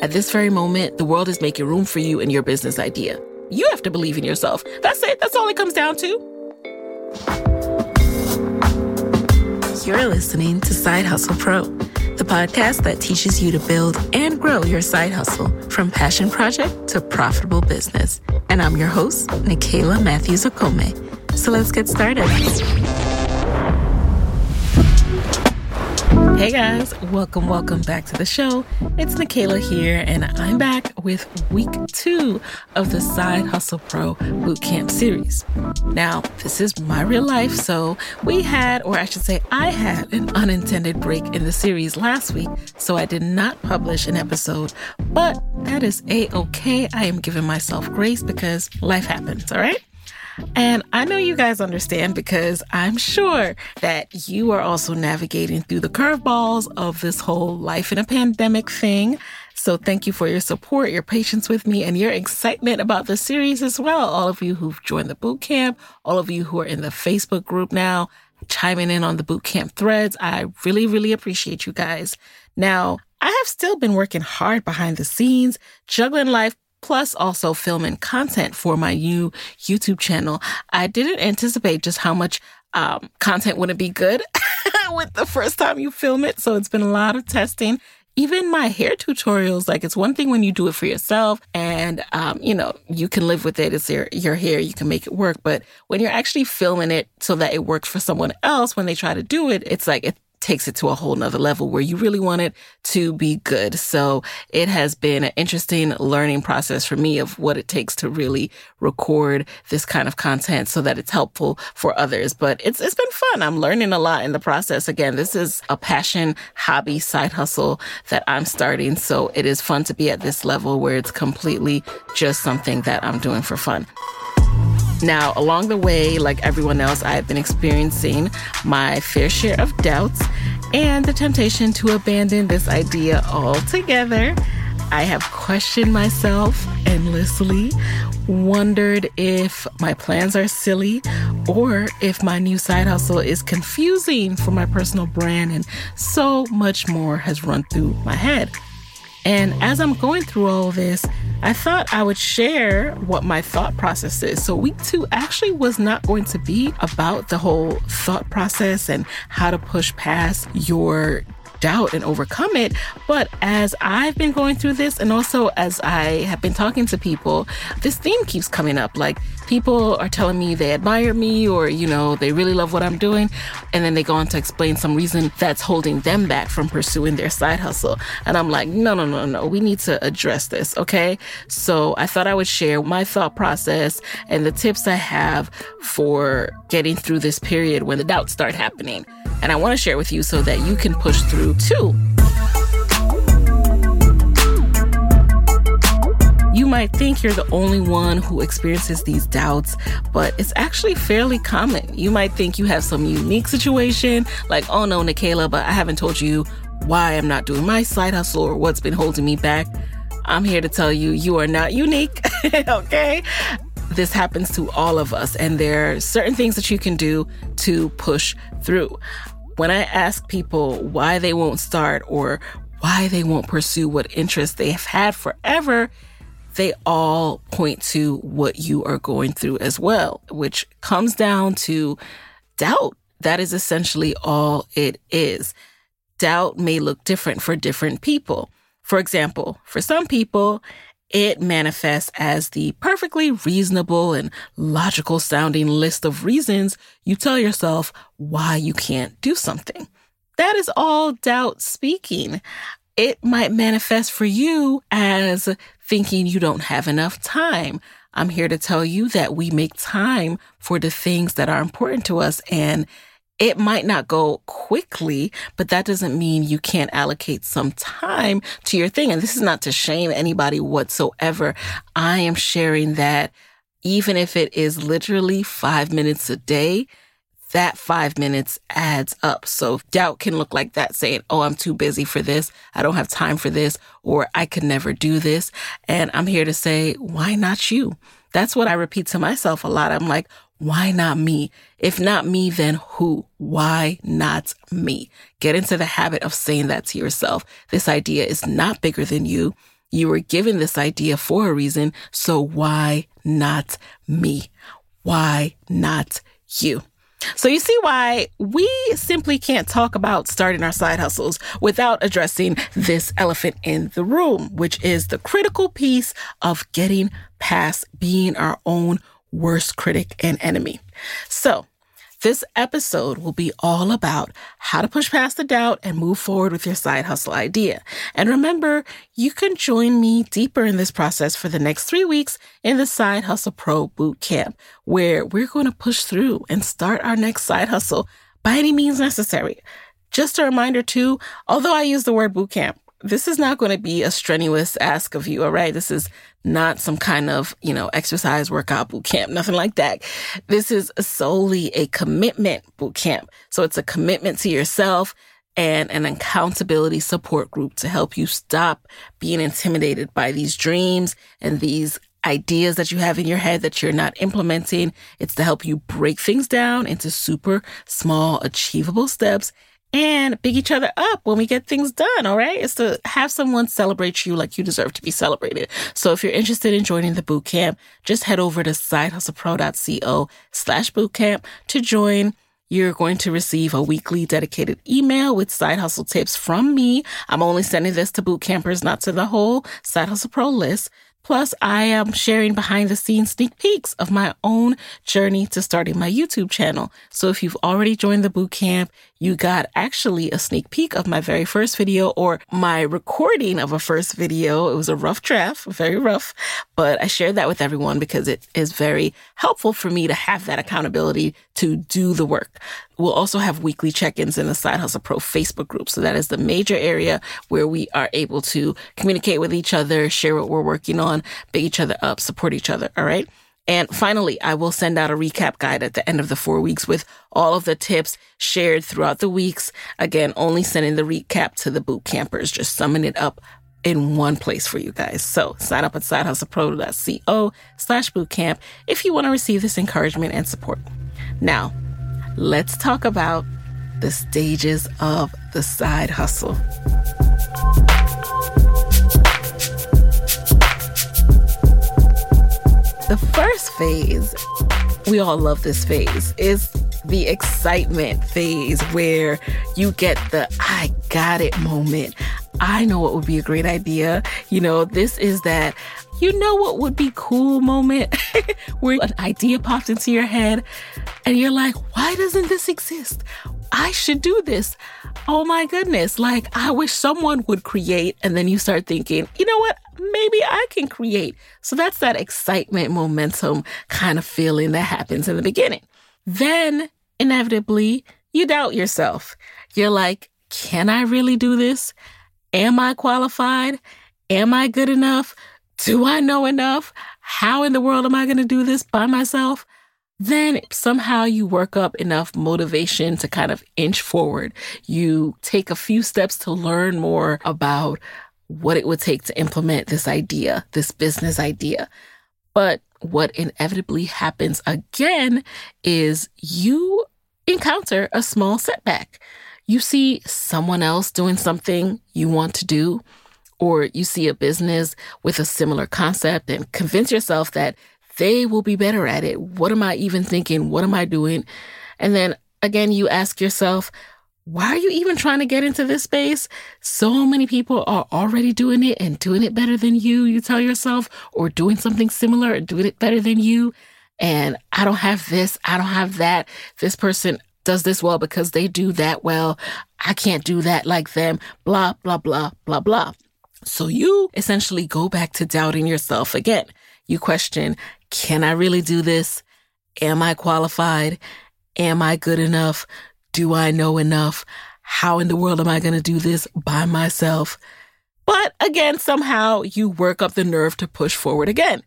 at this very moment, the world is making room for you and your business idea. You have to believe in yourself. That's it. That's all it comes down to. You're listening to Side Hustle Pro, the podcast that teaches you to build and grow your side hustle from passion project to profitable business. And I'm your host, Nicaila Matthews Okome. So let's get started. Hey guys, welcome, welcome back to the show. It's Nicaila here, and I'm back with week two of the Side Hustle Pro Bootcamp series. Now, this is my real life, so we had, or I should say, I had an unintended break in the series last week, so I did not publish an episode, but that is a okay. I am giving myself grace because life happens, all right? And I know you guys understand because I'm sure that you are also navigating through the curveballs of this whole life in a pandemic thing. So thank you for your support, your patience with me, and your excitement about the series as well. All of you who've joined the boot camp, all of you who are in the Facebook group now, chiming in on the boot camp threads. I really, really appreciate you guys. Now, I have still been working hard behind the scenes, juggling life plus also filming content for my new YouTube channel. I didn't anticipate just how much um, content wouldn't be good with the first time you film it. So it's been a lot of testing. Even my hair tutorials, like it's one thing when you do it for yourself and, um, you know, you can live with it. It's your, your hair. You can make it work. But when you're actually filming it so that it works for someone else, when they try to do it, it's like, it, takes it to a whole nother level where you really want it to be good. So it has been an interesting learning process for me of what it takes to really record this kind of content so that it's helpful for others. But it's, it's been fun. I'm learning a lot in the process. Again, this is a passion, hobby, side hustle that I'm starting. So it is fun to be at this level where it's completely just something that I'm doing for fun. Now, along the way, like everyone else, I have been experiencing my fair share of doubts and the temptation to abandon this idea altogether. I have questioned myself endlessly, wondered if my plans are silly or if my new side hustle is confusing for my personal brand, and so much more has run through my head. And as I'm going through all this, I thought I would share what my thought process is. So, week two actually was not going to be about the whole thought process and how to push past your doubt and overcome it. But as I've been going through this, and also as I have been talking to people, this theme keeps coming up. Like people are telling me they admire me or, you know, they really love what I'm doing. And then they go on to explain some reason that's holding them back from pursuing their side hustle. And I'm like, no, no, no, no, we need to address this. Okay. So I thought I would share my thought process and the tips I have for getting through this period when the doubts start happening. And I want to share with you so that you can push through too. You might think you're the only one who experiences these doubts, but it's actually fairly common. You might think you have some unique situation, like, oh no, Nicaila, but I haven't told you why I'm not doing my side hustle or what's been holding me back. I'm here to tell you, you are not unique, okay? This happens to all of us, and there are certain things that you can do to push through. When I ask people why they won't start or why they won't pursue what interests they have had forever, they all point to what you are going through as well, which comes down to doubt. That is essentially all it is. Doubt may look different for different people. For example, for some people, it manifests as the perfectly reasonable and logical sounding list of reasons you tell yourself why you can't do something. That is all doubt speaking. It might manifest for you as thinking you don't have enough time. I'm here to tell you that we make time for the things that are important to us and it might not go quickly, but that doesn't mean you can't allocate some time to your thing. And this is not to shame anybody whatsoever. I am sharing that even if it is literally five minutes a day, that five minutes adds up. So doubt can look like that saying, Oh, I'm too busy for this. I don't have time for this, or I could never do this. And I'm here to say, why not you? That's what I repeat to myself a lot. I'm like, why not me? If not me, then who? Why not me? Get into the habit of saying that to yourself. This idea is not bigger than you. You were given this idea for a reason. So why not me? Why not you? So you see why we simply can't talk about starting our side hustles without addressing this elephant in the room, which is the critical piece of getting past being our own worst critic and enemy. So, this episode will be all about how to push past the doubt and move forward with your side hustle idea. And remember, you can join me deeper in this process for the next three weeks in the Side Hustle Pro Boot Camp, where we're going to push through and start our next side hustle by any means necessary. Just a reminder too, although I use the word boot camp, this is not going to be a strenuous ask of you, all right? This is not some kind of, you know, exercise workout boot camp, nothing like that. This is solely a commitment boot camp. So it's a commitment to yourself and an accountability support group to help you stop being intimidated by these dreams and these ideas that you have in your head that you're not implementing. It's to help you break things down into super small, achievable steps and big each other up when we get things done. All right. It's to have someone celebrate you like you deserve to be celebrated. So if you're interested in joining the boot camp, just head over to sidehustlepro.co slash bootcamp to join. You're going to receive a weekly dedicated email with side hustle tips from me. I'm only sending this to boot campers, not to the whole side hustle pro list. Plus, I am sharing behind the scenes sneak peeks of my own journey to starting my YouTube channel. So if you've already joined the boot camp, you got actually a sneak peek of my very first video or my recording of a first video. It was a rough draft, very rough, but I shared that with everyone because it is very helpful for me to have that accountability to do the work. We'll also have weekly check-ins in the Side Hustle Pro Facebook group. So that is the major area where we are able to communicate with each other, share what we're working on, big each other up, support each other. All right. And finally, I will send out a recap guide at the end of the four weeks with all of the tips shared throughout the weeks. Again, only sending the recap to the boot campers, just summing it up in one place for you guys. So sign up at sidehustlepro.co slash bootcamp if you want to receive this encouragement and support. Now, let's talk about the stages of the side hustle. The first phase, we all love this phase, is the excitement phase where you get the I got it moment. I know what would be a great idea. You know, this is that you know what would be cool moment where an idea pops into your head and you're like, why doesn't this exist? I should do this. Oh my goodness. Like, I wish someone would create. And then you start thinking, you know what? Maybe I can create. So that's that excitement, momentum kind of feeling that happens in the beginning. Then inevitably, you doubt yourself. You're like, can I really do this? Am I qualified? Am I good enough? do I know enough? How in the world am I going to do this by myself? Then somehow you work up enough motivation to kind of inch forward. You take a few steps to learn more about what it would take to implement this idea, this business idea. But what inevitably happens again is you encounter a small setback. You see someone else doing something you want to do, or you see a business with a similar concept and convince yourself that they will be better at it. What am I even thinking? What am I doing? And then again, you ask yourself, why are you even trying to get into this space? So many people are already doing it and doing it better than you, you tell yourself, or doing something similar and doing it better than you. And I don't have this, I don't have that. This person does this well because they do that well. I can't do that like them, blah, blah, blah, blah, blah. So you essentially go back to doubting yourself again. You question, can I really do this? Am I qualified? Am I good enough? Do I know enough? How in the world am I going to do this by myself? But again, somehow you work up the nerve to push forward again.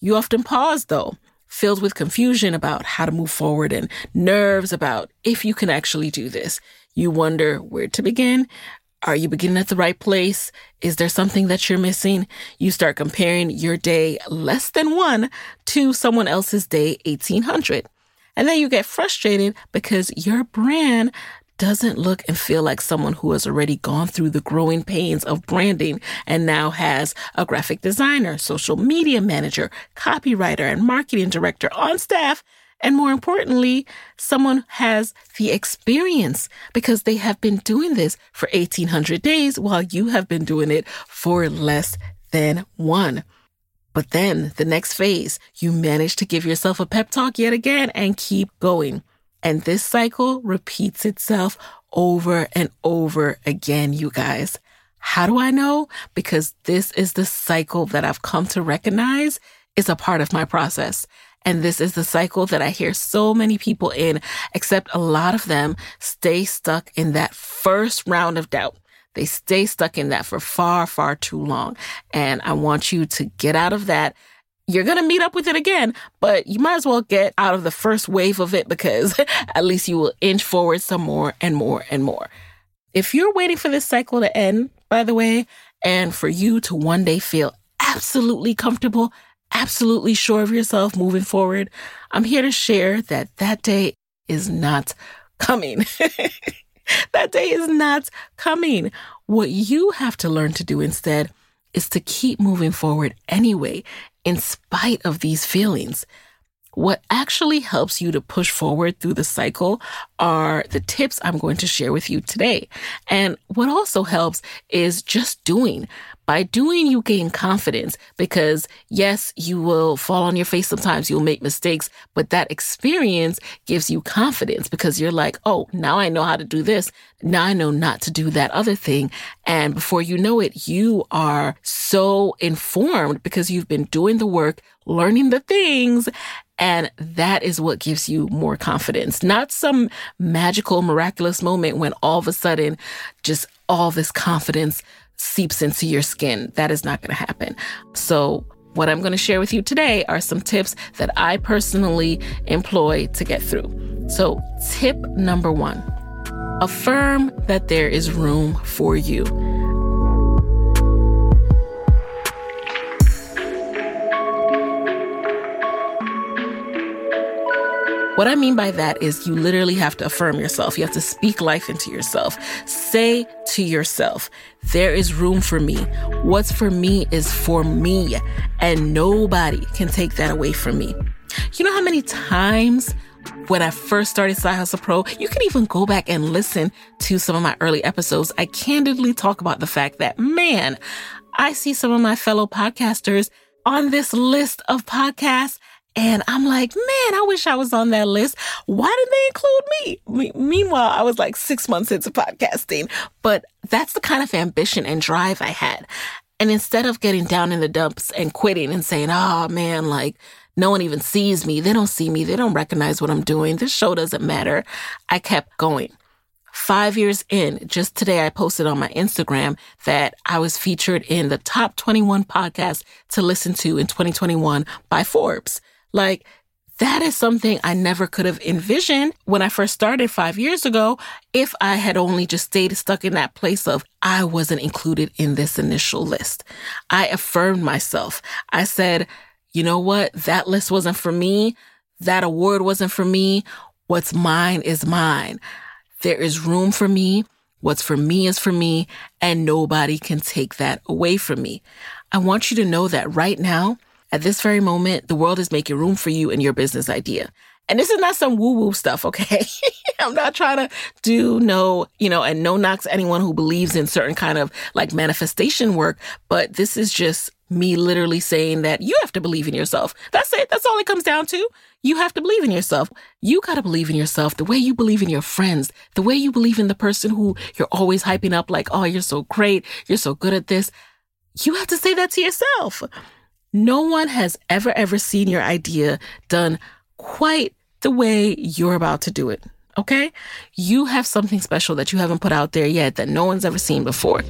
You often pause though, filled with confusion about how to move forward and nerves about if you can actually do this. You wonder where to begin. Are you beginning at the right place? Is there something that you're missing? You start comparing your day less than one to someone else's day 1800. And then you get frustrated because your brand doesn't look and feel like someone who has already gone through the growing pains of branding and now has a graphic designer, social media manager, copywriter, and marketing director on staff and more importantly, someone has the experience because they have been doing this for 1800 days while you have been doing it for less than one. But then the next phase, you manage to give yourself a pep talk yet again and keep going. And this cycle repeats itself over and over again, you guys. How do I know? Because this is the cycle that I've come to recognize is a part of my process. And this is the cycle that I hear so many people in, except a lot of them stay stuck in that first round of doubt. They stay stuck in that for far, far too long. And I want you to get out of that. You're going to meet up with it again, but you might as well get out of the first wave of it because at least you will inch forward some more and more and more. If you're waiting for this cycle to end, by the way, and for you to one day feel absolutely comfortable absolutely sure of yourself moving forward, I'm here to share that that day is not coming. that day is not coming. What you have to learn to do instead is to keep moving forward anyway, in spite of these feelings. What actually helps you to push forward through the cycle are the tips I'm going to share with you today. And what also helps is just doing. By doing, you gain confidence because yes, you will fall on your face sometimes, you'll make mistakes, but that experience gives you confidence because you're like, oh, now I know how to do this. Now I know not to do that other thing. And before you know it, you are so informed because you've been doing the work, learning the things, and that is what gives you more confidence, not some magical, miraculous moment when all of a sudden just all this confidence seeps into your skin. That is not going to happen. So, what I'm going to share with you today are some tips that I personally employ to get through. So, tip number one affirm that there is room for you. What I mean by that is you literally have to affirm yourself. You have to speak life into yourself. Say to yourself, there is room for me. What's for me is for me, and nobody can take that away from me. You know how many times when I first started Side Hustle Pro, you can even go back and listen to some of my early episodes. I candidly talk about the fact that, man, I see some of my fellow podcasters on this list of podcasts and I'm like, man, I wish I was on that list. Why didn't they include me? meanwhile, I was like six months into podcasting, but that's the kind of ambition and drive I had. And instead of getting down in the dumps and quitting and saying, oh man, like no one even sees me. They don't see me. They don't recognize what I'm doing. This show doesn't matter. I kept going. Five years in, just today I posted on my Instagram that I was featured in the top 21 podcasts to listen to in 2021 by Forbes. Like, that is something I never could have envisioned when I first started five years ago if I had only just stayed stuck in that place of I wasn't included in this initial list. I affirmed myself. I said, you know what? That list wasn't for me. That award wasn't for me. What's mine is mine. There is room for me. What's for me is for me, and nobody can take that away from me. I want you to know that right now, at this very moment, the world is making room for you and your business idea. And this is not some woo woo stuff, okay? I'm not trying to do no, you know, and no knocks anyone who believes in certain kind of like manifestation work, but this is just me literally saying that you have to believe in yourself. That's it. That's all it comes down to. You have to believe in yourself. You got to believe in yourself the way you believe in your friends, the way you believe in the person who you're always hyping up like, oh, you're so great. You're so good at this. You have to say that to yourself. No one has ever, ever seen your idea done quite the way you're about to do it. Okay? You have something special that you haven't put out there yet that no one's ever seen before.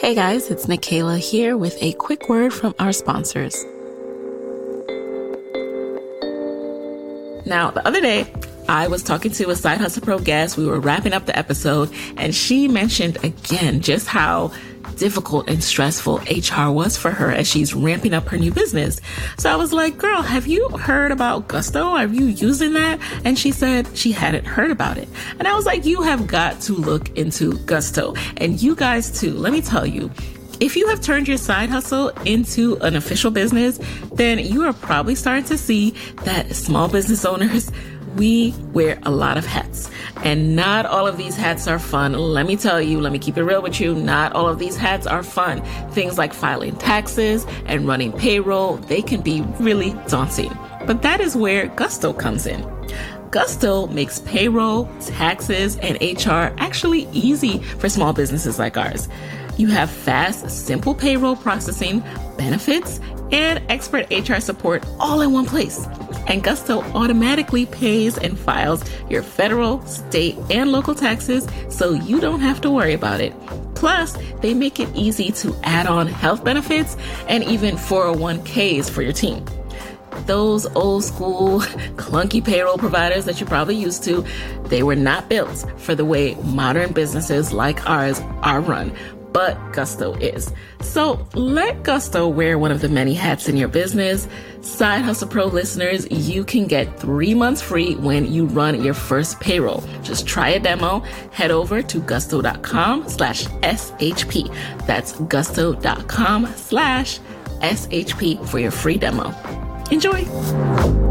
Hey guys, it's Nicaila here with a quick word from our sponsors. Now, the other day, I was talking to a Side Hustle Pro guest. We were wrapping up the episode, and she mentioned again just how difficult and stressful HR was for her as she's ramping up her new business. So I was like, girl, have you heard about Gusto? Are you using that? And she said she hadn't heard about it. And I was like, you have got to look into Gusto. And you guys too, let me tell you, if you have turned your side hustle into an official business, then you are probably starting to see that small business owners we wear a lot of hats. And not all of these hats are fun. Let me tell you, let me keep it real with you. Not all of these hats are fun. Things like filing taxes and running payroll, they can be really daunting. But that is where Gusto comes in. Gusto makes payroll, taxes, and HR actually easy for small businesses like ours. You have fast, simple payroll processing, benefits, and expert HR support all in one place and Gusto automatically pays and files your federal, state, and local taxes so you don't have to worry about it. Plus, they make it easy to add on health benefits and even 401ks for your team. Those old school, clunky payroll providers that you're probably used to, they were not built for the way modern businesses like ours are run but Gusto is. So let Gusto wear one of the many hats in your business. Side Hustle Pro listeners, you can get three months free when you run your first payroll. Just try a demo. Head over to gusto.com slash SHP. That's gusto.com slash SHP for your free demo. Enjoy.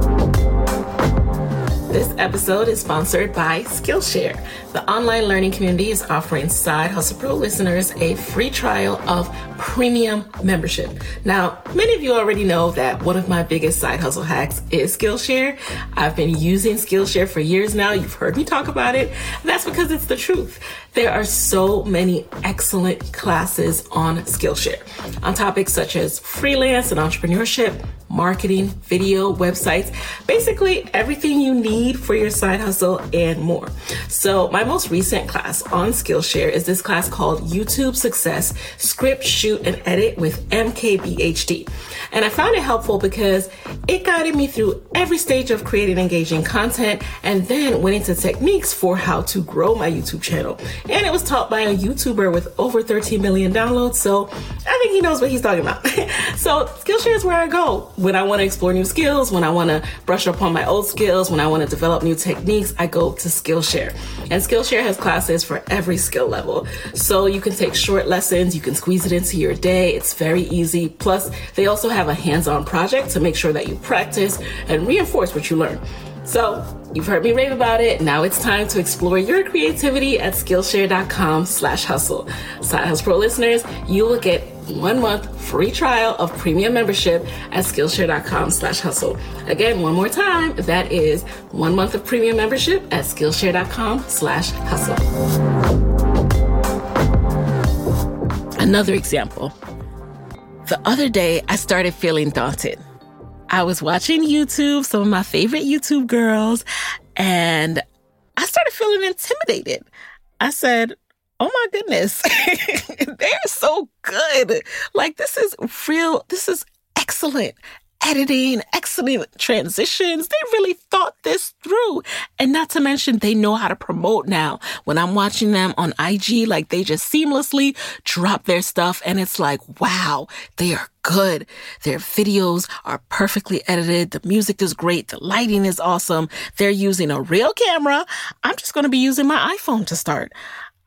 This episode is sponsored by Skillshare. The online learning community is offering Side Hustle Pro listeners a free trial of premium membership. Now, many of you already know that one of my biggest side hustle hacks is Skillshare. I've been using Skillshare for years now. You've heard me talk about it. That's because it's the truth. There are so many excellent classes on Skillshare on topics such as freelance and entrepreneurship, marketing, video, websites, basically everything you need for your side hustle and more. So my most recent class on Skillshare is this class called YouTube Success Script, Shoot, and Edit with MKBHD. And I found it helpful because it guided me through every stage of creating engaging content and then went into techniques for how to grow my YouTube channel. And it was taught by a YouTuber with over 13 million downloads. So I think he knows what he's talking about. so Skillshare is where I go when I want to explore new skills, when I want to brush up on my old skills, when I want to develop new techniques, I go to Skillshare. And Skillshare has classes for every skill level. So you can take short lessons, you can squeeze it into your day. It's very easy. Plus, they also have a hands-on project to make sure that you practice and reinforce what you learn. So you've heard me rave about it. Now it's time to explore your creativity at Skillshare.com slash hustle. Side Hustle Pro listeners, you will get one month free trial of premium membership at Skillshare.com slash hustle. Again, one more time, that is one month of premium membership at Skillshare.com slash hustle. Another example. The other day, I started feeling daunted. I was watching YouTube, some of my favorite YouTube girls, And I started feeling intimidated. I said, Oh my goodness, they're so good. Like, this is real, this is excellent editing, excellent transitions. They really thought this through. And not to mention, they know how to promote now. When I'm watching them on IG, like they just seamlessly drop their stuff. And it's like, wow, they are good. Their videos are perfectly edited. The music is great. The lighting is awesome. They're using a real camera. I'm just going to be using my iPhone to start.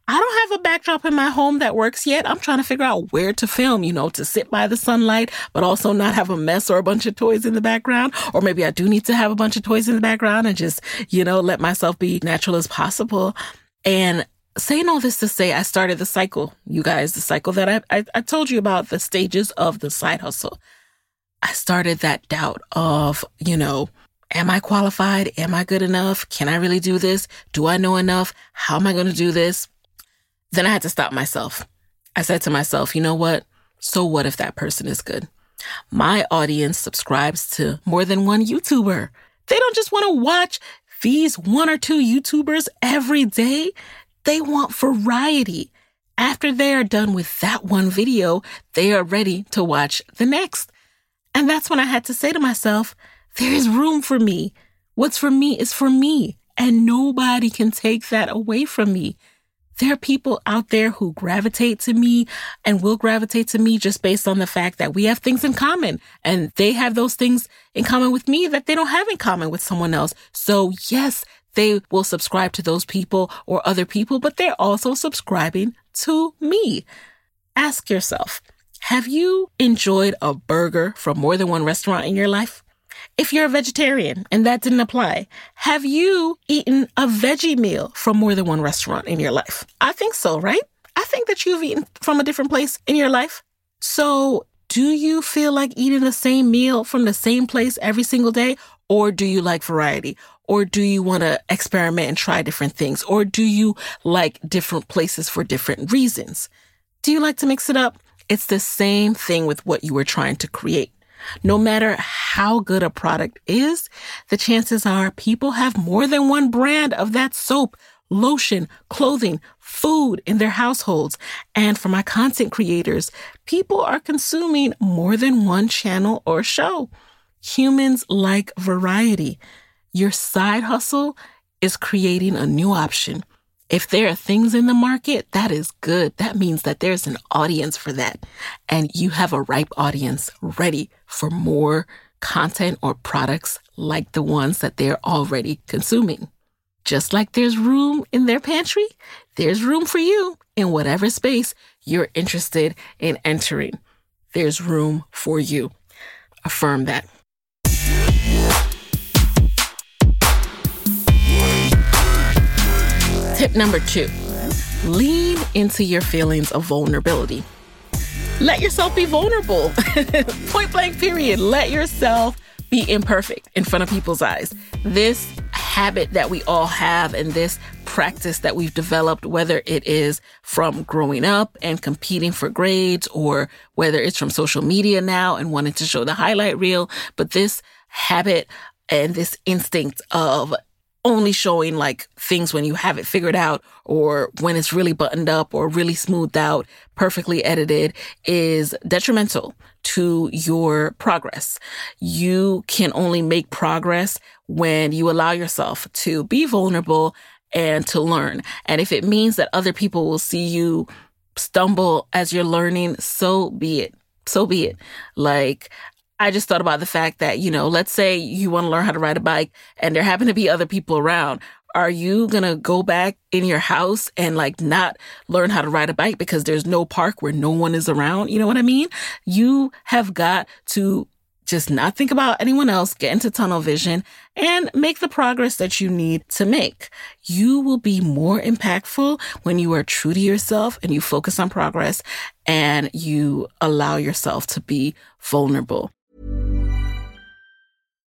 I don't have a backdrop in my home that works yet. I'm trying to figure out where to film, you know, to sit by the sunlight, but also not have a mess or a bunch of toys in the background. Or maybe I do need to have a bunch of toys in the background and just, you know, let myself be natural as possible. And saying all this to say, I started the cycle, you guys, the cycle that I, I, I told you about, the stages of the side hustle. I started that doubt of, you know, Am I qualified? Am I good enough? Can I really do this? Do I know enough? How am I going to do this? Then I had to stop myself. I said to myself, you know what? So what if that person is good? My audience subscribes to more than one YouTuber. They don't just want to watch these one or two YouTubers every day. They want variety. After they are done with that one video, they are ready to watch the next. And that's when I had to say to myself, there is room for me. What's for me is for me. And nobody can take that away from me. There are people out there who gravitate to me and will gravitate to me just based on the fact that we have things in common and they have those things in common with me that they don't have in common with someone else. So yes, they will subscribe to those people or other people, but they're also subscribing to me. Ask yourself, have you enjoyed a burger from more than one restaurant in your life? If you're a vegetarian and that didn't apply, have you eaten a veggie meal from more than one restaurant in your life? I think so, right? I think that you've eaten from a different place in your life. So, do you feel like eating the same meal from the same place every single day? Or do you like variety? Or do you want to experiment and try different things? Or do you like different places for different reasons? Do you like to mix it up? It's the same thing with what you were trying to create. No matter how good a product is, the chances are people have more than one brand of that soap, lotion, clothing, food in their households. And for my content creators, people are consuming more than one channel or show. Humans like variety. Your side hustle is creating a new option if there are things in the market, that is good. That means that there's an audience for that. And you have a ripe audience ready for more content or products like the ones that they're already consuming. Just like there's room in their pantry, there's room for you in whatever space you're interested in entering. There's room for you. Affirm that. Tip number two lean into your feelings of vulnerability. Let yourself be vulnerable. Point blank, period. Let yourself be imperfect in front of people's eyes. This habit that we all have and this practice that we've developed, whether it is from growing up and competing for grades or whether it's from social media now and wanting to show the highlight reel, but this habit and this instinct of only showing like things when you have it figured out or when it's really buttoned up or really smoothed out, perfectly edited is detrimental to your progress. You can only make progress when you allow yourself to be vulnerable and to learn. And if it means that other people will see you stumble as you're learning, so be it. So be it. Like, I just thought about the fact that, you know, let's say you want to learn how to ride a bike and there happen to be other people around. Are you going to go back in your house and like not learn how to ride a bike because there's no park where no one is around? You know what I mean? You have got to just not think about anyone else, get into tunnel vision and make the progress that you need to make. You will be more impactful when you are true to yourself and you focus on progress and you allow yourself to be vulnerable.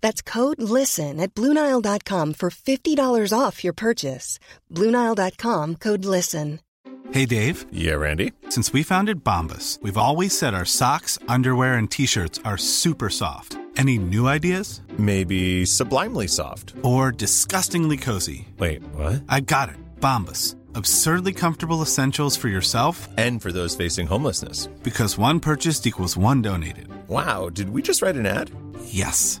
That's code LISTEN at Bluenile.com for $50 off your purchase. Bluenile.com code LISTEN. Hey Dave. Yeah, Randy. Since we founded Bombas, we've always said our socks, underwear, and t shirts are super soft. Any new ideas? Maybe sublimely soft. Or disgustingly cozy. Wait, what? I got it. Bombas. Absurdly comfortable essentials for yourself and for those facing homelessness. Because one purchased equals one donated. Wow, did we just write an ad? Yes.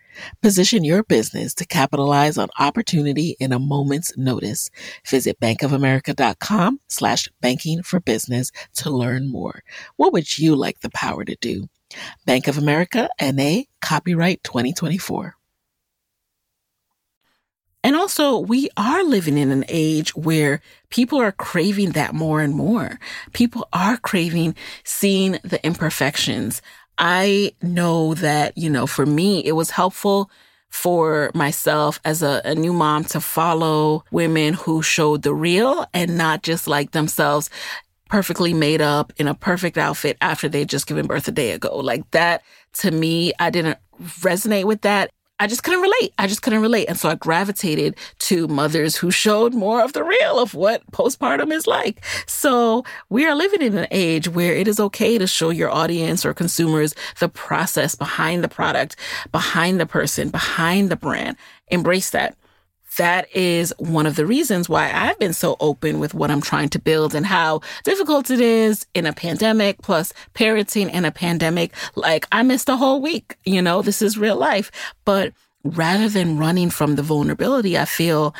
Position your business to capitalize on opportunity in a moment's notice. Visit bankofamerica.com slash banking for business to learn more. What would you like the power to do? Bank of America NA copyright 2024. And also, we are living in an age where people are craving that more and more. People are craving seeing the imperfections I know that, you know, for me, it was helpful for myself as a, a, new mom to follow women who showed the real and not just like themselves perfectly made up in a perfect outfit after they just given birth a day ago. Like that to me, I didn't resonate with that. I just couldn't relate. I just couldn't relate. And so I gravitated to mothers who showed more of the real of what postpartum is like. So we are living in an age where it is okay to show your audience or consumers the process behind the product, behind the person, behind the brand. Embrace that that is one of the reasons why I've been so open with what I'm trying to build and how difficult it is in a pandemic plus parenting in a pandemic. Like I missed a whole week, you know, this is real life. But rather than running from the vulnerability, I feel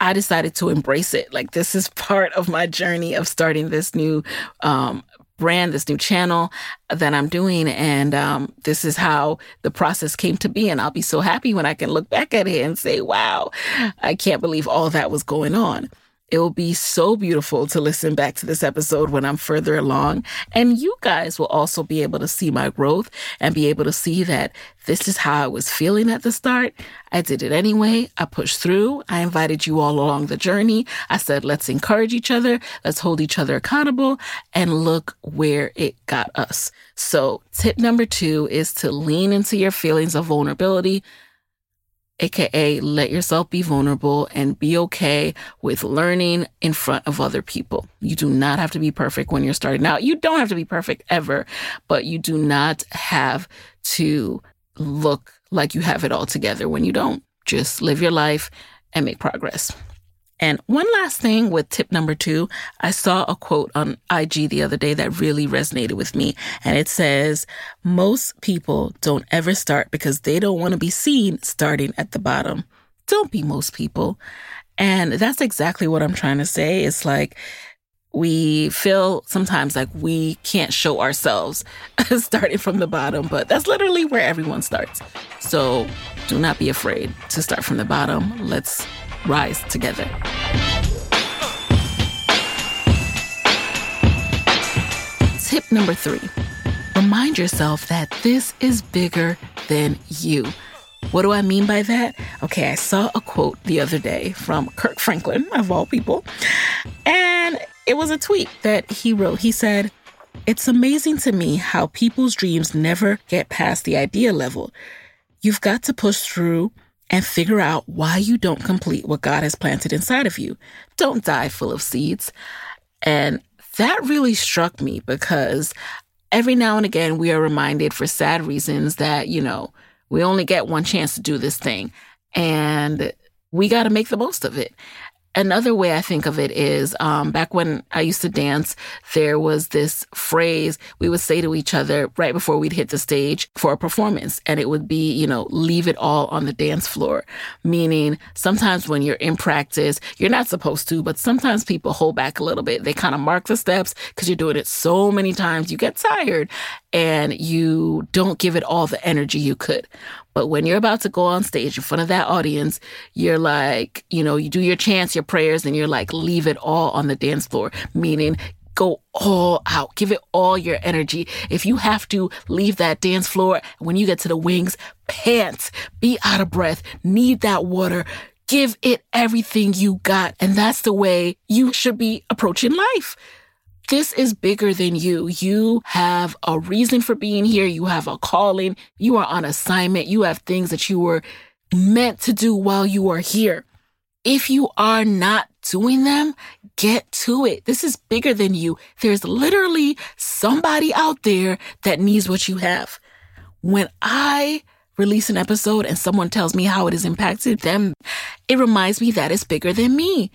I decided to embrace it. Like this is part of my journey of starting this new um, brand, this new channel that I'm doing. And um, this is how the process came to be. And I'll be so happy when I can look back at it and say, wow, I can't believe all that was going on. It will be so beautiful to listen back to this episode when I'm further along. And you guys will also be able to see my growth and be able to see that this is how I was feeling at the start. I did it anyway. I pushed through. I invited you all along the journey. I said, let's encourage each other. Let's hold each other accountable and look where it got us. So tip number two is to lean into your feelings of vulnerability aka let yourself be vulnerable and be okay with learning in front of other people. You do not have to be perfect when you're starting out. You don't have to be perfect ever, but you do not have to look like you have it all together when you don't. Just live your life and make progress. And one last thing with tip number two, I saw a quote on IG the other day that really resonated with me. And it says, most people don't ever start because they don't want to be seen starting at the bottom. Don't be most people. And that's exactly what I'm trying to say. It's like, we feel sometimes like we can't show ourselves starting from the bottom, but that's literally where everyone starts. So do not be afraid to start from the bottom. Let's rise together. Tip number three remind yourself that this is bigger than you. What do I mean by that? Okay, I saw a quote the other day from Kirk Franklin, of all people, and it was a tweet that he wrote. He said, It's amazing to me how people's dreams never get past the idea level. You've got to push through and figure out why you don't complete what God has planted inside of you. Don't die full of seeds. And that really struck me because every now and again we are reminded for sad reasons that, you know, we only get one chance to do this thing and we got to make the most of it. Another way I think of it is um, back when I used to dance, there was this phrase we would say to each other right before we'd hit the stage for a performance. And it would be, you know, leave it all on the dance floor. Meaning sometimes when you're in practice, you're not supposed to, but sometimes people hold back a little bit. They kind of mark the steps because you're doing it so many times, you get tired and you don't give it all the energy you could. But when you're about to go on stage in front of that audience, you're like, you know, you do your chants, your prayers, and you're like, leave it all on the dance floor, meaning go all out, give it all your energy. If you have to leave that dance floor, when you get to the wings, pants, be out of breath, need that water. Give it everything you got. And that's the way you should be approaching life. This is bigger than you. You have a reason for being here. You have a calling. You are on assignment. You have things that you were meant to do while you are here. If you are not doing them, get to it. This is bigger than you. There's literally somebody out there that needs what you have. When I release an episode and someone tells me how it has impacted them, it reminds me that it's bigger than me.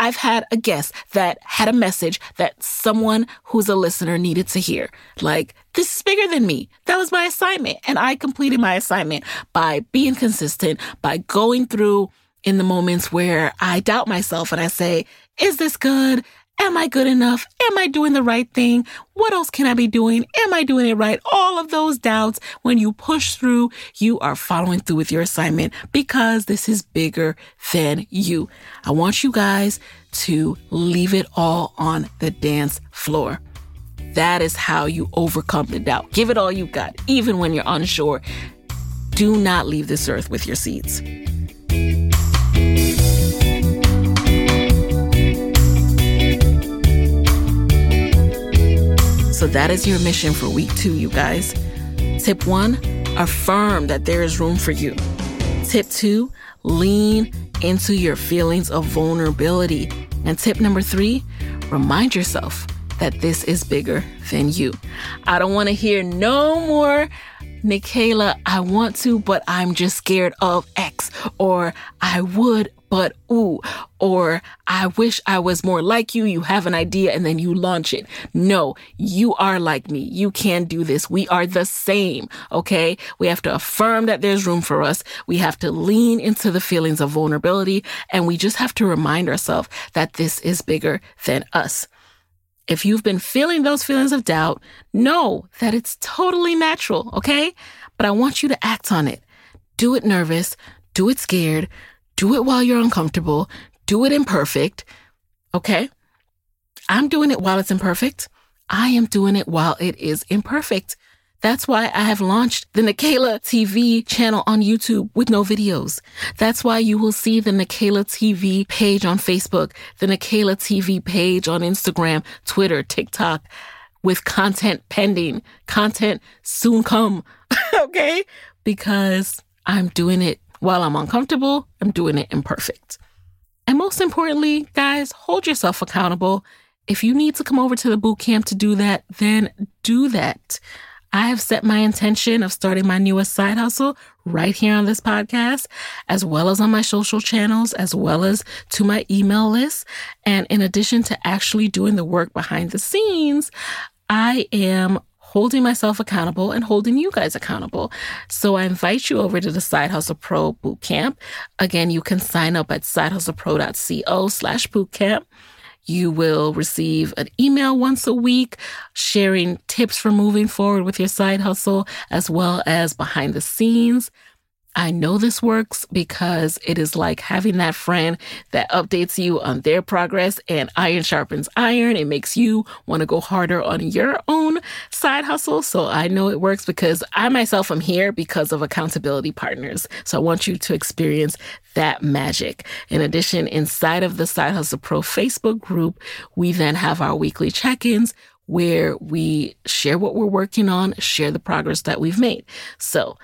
I've had a guest that had a message that someone who's a listener needed to hear. Like, this is bigger than me. That was my assignment. And I completed my assignment by being consistent, by going through in the moments where I doubt myself and I say, is this good? Am I good enough? Am I doing the right thing? What else can I be doing? Am I doing it right? All of those doubts, when you push through, you are following through with your assignment because this is bigger than you. I want you guys to leave it all on the dance floor. That is how you overcome the doubt. Give it all you got, even when you're unsure. Do not leave this earth with your seeds. So that is your mission for week two, you guys. Tip one, affirm that there is room for you. Tip two, lean into your feelings of vulnerability. And tip number three, remind yourself that this is bigger than you. I don't want to hear no more Nicaila, I want to, but I'm just scared of X, or I would, but ooh, or I wish I was more like you. You have an idea and then you launch it. No, you are like me. You can do this. We are the same. Okay. We have to affirm that there's room for us. We have to lean into the feelings of vulnerability and we just have to remind ourselves that this is bigger than us. If you've been feeling those feelings of doubt, know that it's totally natural, okay? But I want you to act on it. Do it nervous, do it scared, do it while you're uncomfortable, do it imperfect, okay? I'm doing it while it's imperfect. I am doing it while it is imperfect. That's why I have launched the Nicaila TV channel on YouTube with no videos. That's why you will see the Nicaila TV page on Facebook, the Nicaila TV page on Instagram, Twitter, TikTok with content pending, content soon come. okay? Because I'm doing it while I'm uncomfortable, I'm doing it imperfect. And most importantly, guys, hold yourself accountable. If you need to come over to the boot camp to do that, then do that. I have set my intention of starting my newest side hustle right here on this podcast, as well as on my social channels, as well as to my email list. And in addition to actually doing the work behind the scenes, I am holding myself accountable and holding you guys accountable. So I invite you over to the Side Hustle Pro Bootcamp. Again, you can sign up at sidehustlepro.co slash bootcamp. You will receive an email once a week sharing tips for moving forward with your side hustle, as well as behind the scenes I know this works because it is like having that friend that updates you on their progress and iron sharpens iron. It makes you want to go harder on your own side hustle. So I know it works because I myself am here because of accountability partners. So I want you to experience that magic. In addition, inside of the Side Hustle Pro Facebook group, we then have our weekly check ins where we share what we're working on, share the progress that we've made. So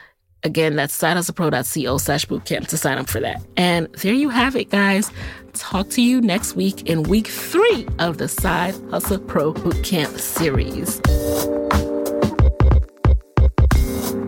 Again, that's sidehustlepro.co slash bootcamp to sign up for that. And there you have it, guys. Talk to you next week in week three of the Side Hustle Pro Bootcamp series.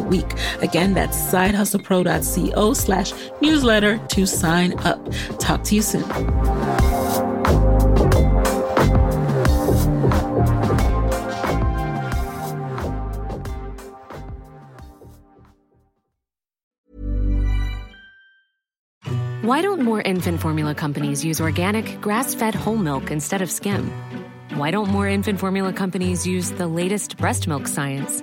week. Again, that's sidehustlepro.co slash newsletter to sign up. Talk to you soon. Why don't more infant formula companies use organic, grass fed whole milk instead of skim? Why don't more infant formula companies use the latest breast milk science?